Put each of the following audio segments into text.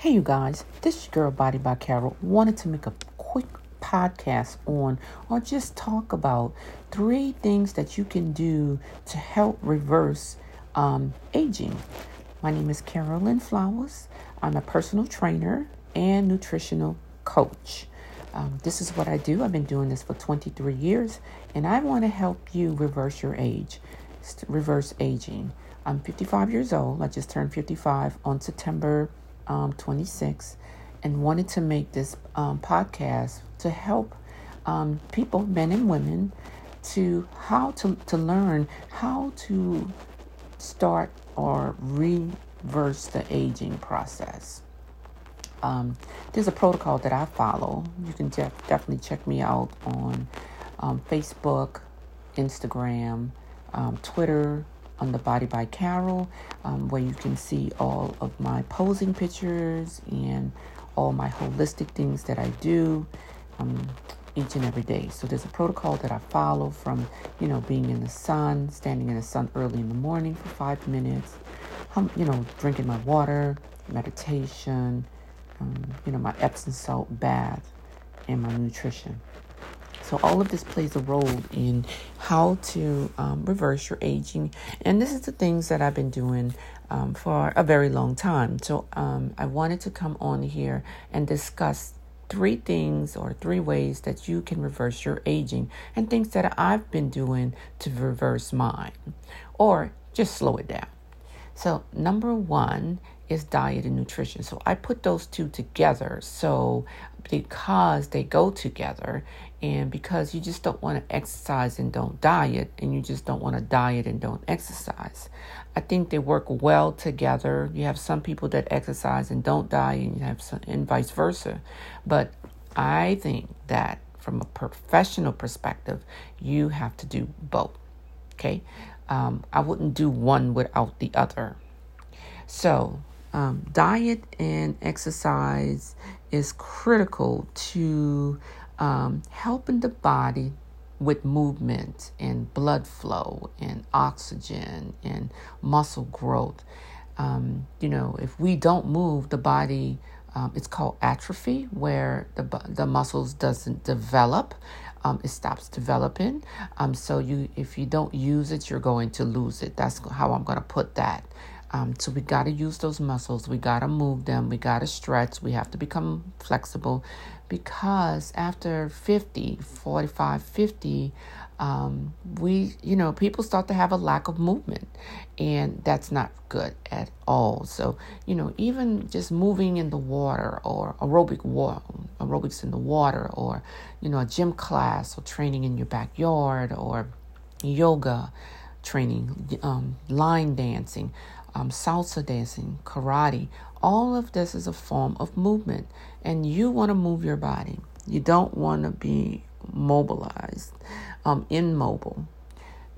Hey, you guys, this is girl Body by Carol. Wanted to make a quick podcast on or just talk about three things that you can do to help reverse um, aging. My name is Carolyn Flowers. I'm a personal trainer and nutritional coach. Um, this is what I do. I've been doing this for 23 years, and I want to help you reverse your age, reverse aging. I'm 55 years old. I just turned 55 on September um, 26 and wanted to make this um, podcast to help um, people, men and women, to how to, to learn how to start or reverse the aging process. Um, there's a protocol that I follow. You can def- definitely check me out on um, Facebook, Instagram, um, Twitter, on the Body by Carol, um, where you can see all of my posing pictures and all my holistic things that I do um, each and every day. So there's a protocol that I follow from, you know, being in the sun, standing in the sun early in the morning for five minutes, um, you know, drinking my water, meditation, um, you know, my Epsom salt bath, and my nutrition. So, all of this plays a role in how to um, reverse your aging. And this is the things that I've been doing um, for a very long time. So, um, I wanted to come on here and discuss three things or three ways that you can reverse your aging and things that I've been doing to reverse mine or just slow it down. So, number one is diet and nutrition. So, I put those two together. So, because they go together, and because you just don't want to exercise and don't diet, and you just don't want to diet and don't exercise. I think they work well together. You have some people that exercise and don't diet, and you have some, and vice versa. But I think that from a professional perspective, you have to do both. Okay, um, I wouldn't do one without the other. So, um, diet and exercise is critical to um, helping the body with movement and blood flow and oxygen and muscle growth. Um, you know, if we don't move, the body um, it's called atrophy, where the the muscles doesn't develop. Um, it stops developing. Um, so you, if you don't use it, you're going to lose it. That's how I'm going to put that. Um, so we got to use those muscles. We got to move them. We got to stretch. We have to become flexible because after 50, 45, 50, um, we, you know, people start to have a lack of movement, and that's not good at all. So, you know, even just moving in the water or aerobic water, aerobics in the water, or you know, a gym class or training in your backyard or yoga training, um, line dancing um, salsa dancing, karate. All of this is a form of movement, and you want to move your body. You don't want to be mobilized, um, immobile,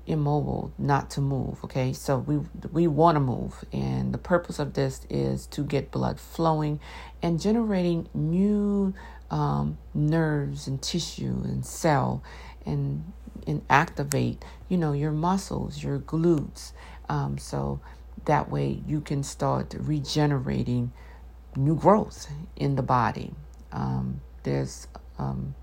immobile, not to move. Okay, so we we want to move, and the purpose of this is to get blood flowing and generating new um, nerves and tissue and cell, and and activate you know your muscles, your glutes. Um, so that way, you can start regenerating new growth in the body. Um, there's, um,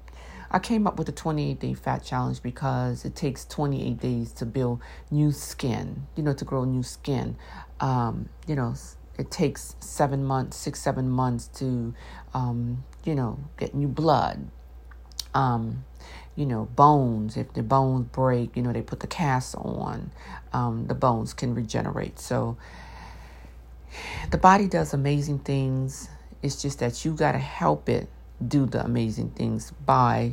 I came up with the 28 day fat challenge because it takes 28 days to build new skin, you know, to grow new skin. Um, you know, it takes seven months, six, seven months to, um, you know, get new blood. Um, you know, bones, if the bones break, you know, they put the cast on, um, the bones can regenerate. So the body does amazing things. It's just that you got to help it do the amazing things by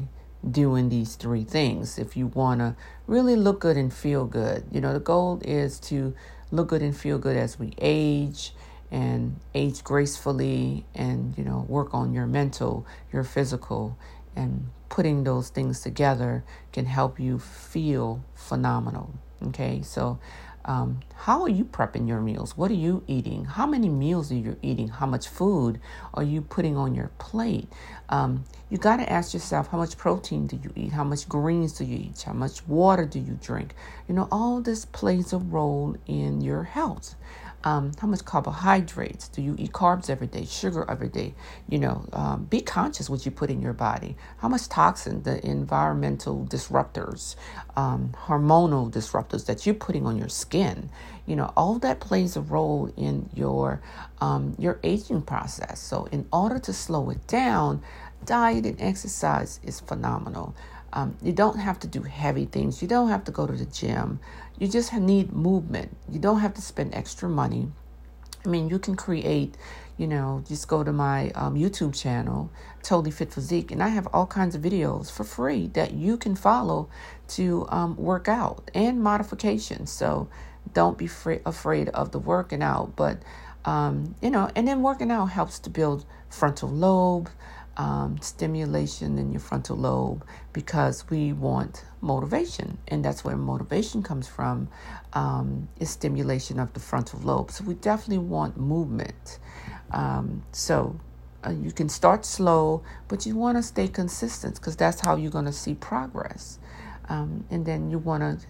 doing these three things. If you want to really look good and feel good, you know, the goal is to look good and feel good as we age and age gracefully and, you know, work on your mental, your physical, and putting those things together can help you feel phenomenal. Okay, so um, how are you prepping your meals? What are you eating? How many meals are you eating? How much food are you putting on your plate? Um, you got to ask yourself how much protein do you eat? How much greens do you eat? How much water do you drink? You know, all this plays a role in your health. Um, how much carbohydrates do you eat? Carbs every day, sugar every day. You know, um, be conscious what you put in your body. How much toxin, the environmental disruptors, um, hormonal disruptors that you're putting on your skin. You know, all that plays a role in your um, your aging process. So, in order to slow it down, diet and exercise is phenomenal. Um, you don't have to do heavy things. You don't have to go to the gym. You just need movement. You don't have to spend extra money. I mean, you can create, you know, just go to my um, YouTube channel, Totally Fit Physique, and I have all kinds of videos for free that you can follow to um, work out and modifications. So don't be fr- afraid of the working out, but, um, you know, and then working out helps to build frontal lobe um, stimulation in your frontal lobe because we want motivation, and that's where motivation comes from. Um, is stimulation of the frontal lobe. So we definitely want movement. Um, so uh, you can start slow, but you want to stay consistent because that's how you're going to see progress. Um, and then you want to,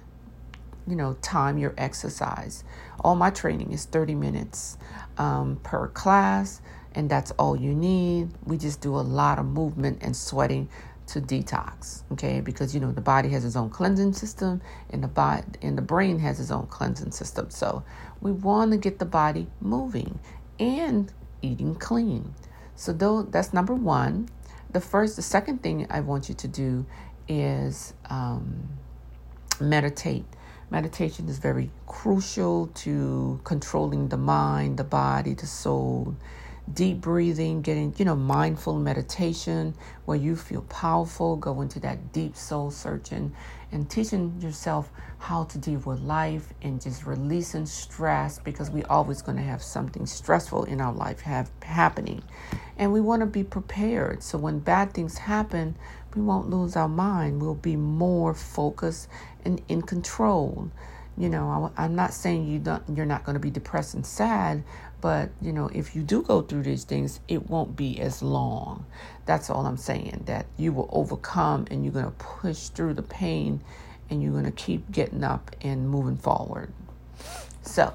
you know, time your exercise. All my training is 30 minutes um, per class and that's all you need. We just do a lot of movement and sweating to detox, okay? Because you know the body has its own cleansing system, and the body and the brain has its own cleansing system. So we want to get the body moving and eating clean. So though that's number one. The first, the second thing I want you to do is um, meditate. Meditation is very crucial to controlling the mind, the body, the soul deep breathing, getting, you know, mindful meditation where you feel powerful, go into that deep soul searching and teaching yourself how to deal with life and just releasing stress because we're always going to have something stressful in our life have happening. And we want to be prepared so when bad things happen, we won't lose our mind. We'll be more focused and in control. You know, I, am not saying you don't, you're not going to be depressed and sad, but, you know, if you do go through these things, it won't be as long. That's all I'm saying, that you will overcome and you're going to push through the pain and you're going to keep getting up and moving forward. So,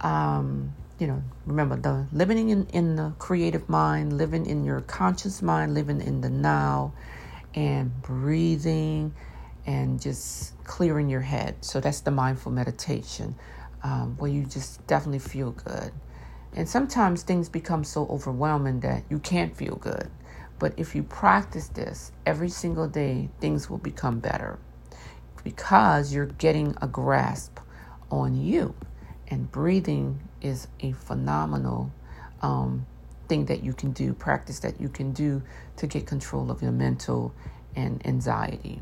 um, you know, remember the living in, in the creative mind, living in your conscious mind, living in the now, and breathing and just clearing your head. So that's the mindful meditation um, where you just definitely feel good. And sometimes things become so overwhelming that you can't feel good. But if you practice this every single day, things will become better because you're getting a grasp on you. And breathing is a phenomenal um, thing that you can do, practice that you can do to get control of your mental and anxiety.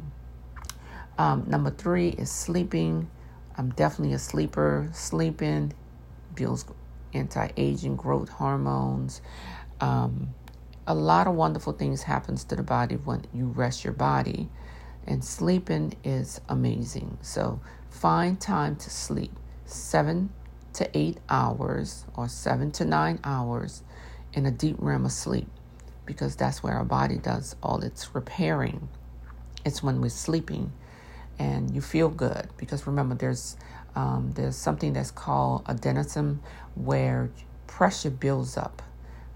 Um, number three is sleeping. I'm definitely a sleeper. Sleeping builds anti-aging growth hormones. Um, a lot of wonderful things happens to the body when you rest your body, and sleeping is amazing. So find time to sleep seven to eight hours or seven to nine hours in a deep REM of sleep because that's where our body does all its repairing. It's when we're sleeping and you feel good because remember there's um, there's something that's called adenosine where pressure builds up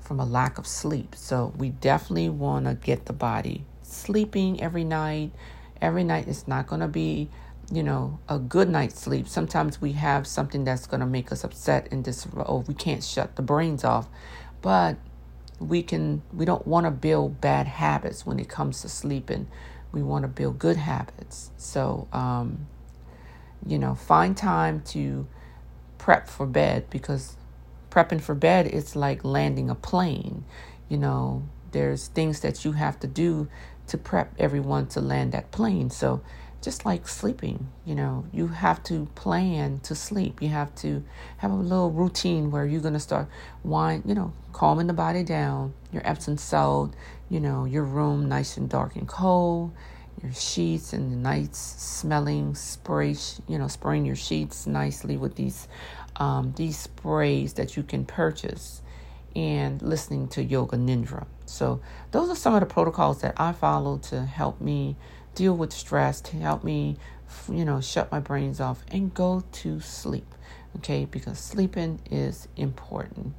from a lack of sleep. So we definitely want to get the body sleeping every night. Every night it's not going to be, you know, a good night's sleep. Sometimes we have something that's going to make us upset and just oh we can't shut the brains off, but we can we don't want to build bad habits when it comes to sleeping. We want to build good habits. So um, you know, find time to prep for bed because prepping for bed is like landing a plane. You know, there's things that you have to do to prep everyone to land that plane. So, just like sleeping, you know, you have to plan to sleep. You have to have a little routine where you're going to start wind, you know, calming the body down, your Epsom salt, you know, your room nice and dark and cold your sheets and the nights smelling spray, you know, spraying your sheets nicely with these um, these sprays that you can purchase and listening to Yoga Nidra. So those are some of the protocols that I follow to help me deal with stress, to help me, you know, shut my brains off and go to sleep. Okay, because sleeping is important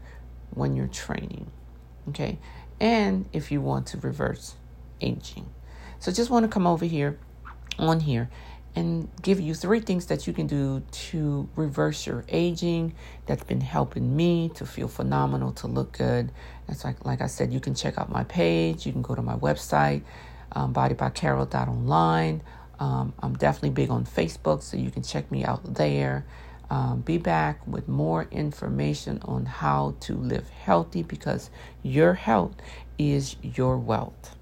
when you're training. Okay, and if you want to reverse aging. So just want to come over here on here and give you three things that you can do to reverse your aging that's been helping me to feel phenomenal to look good. That's like like i said you can check out my page. You can go to my website um, bodybycarol.online um, i'm definitely big on facebook so you can check me out there um, be back with more information on how to live healthy because your health is your wealth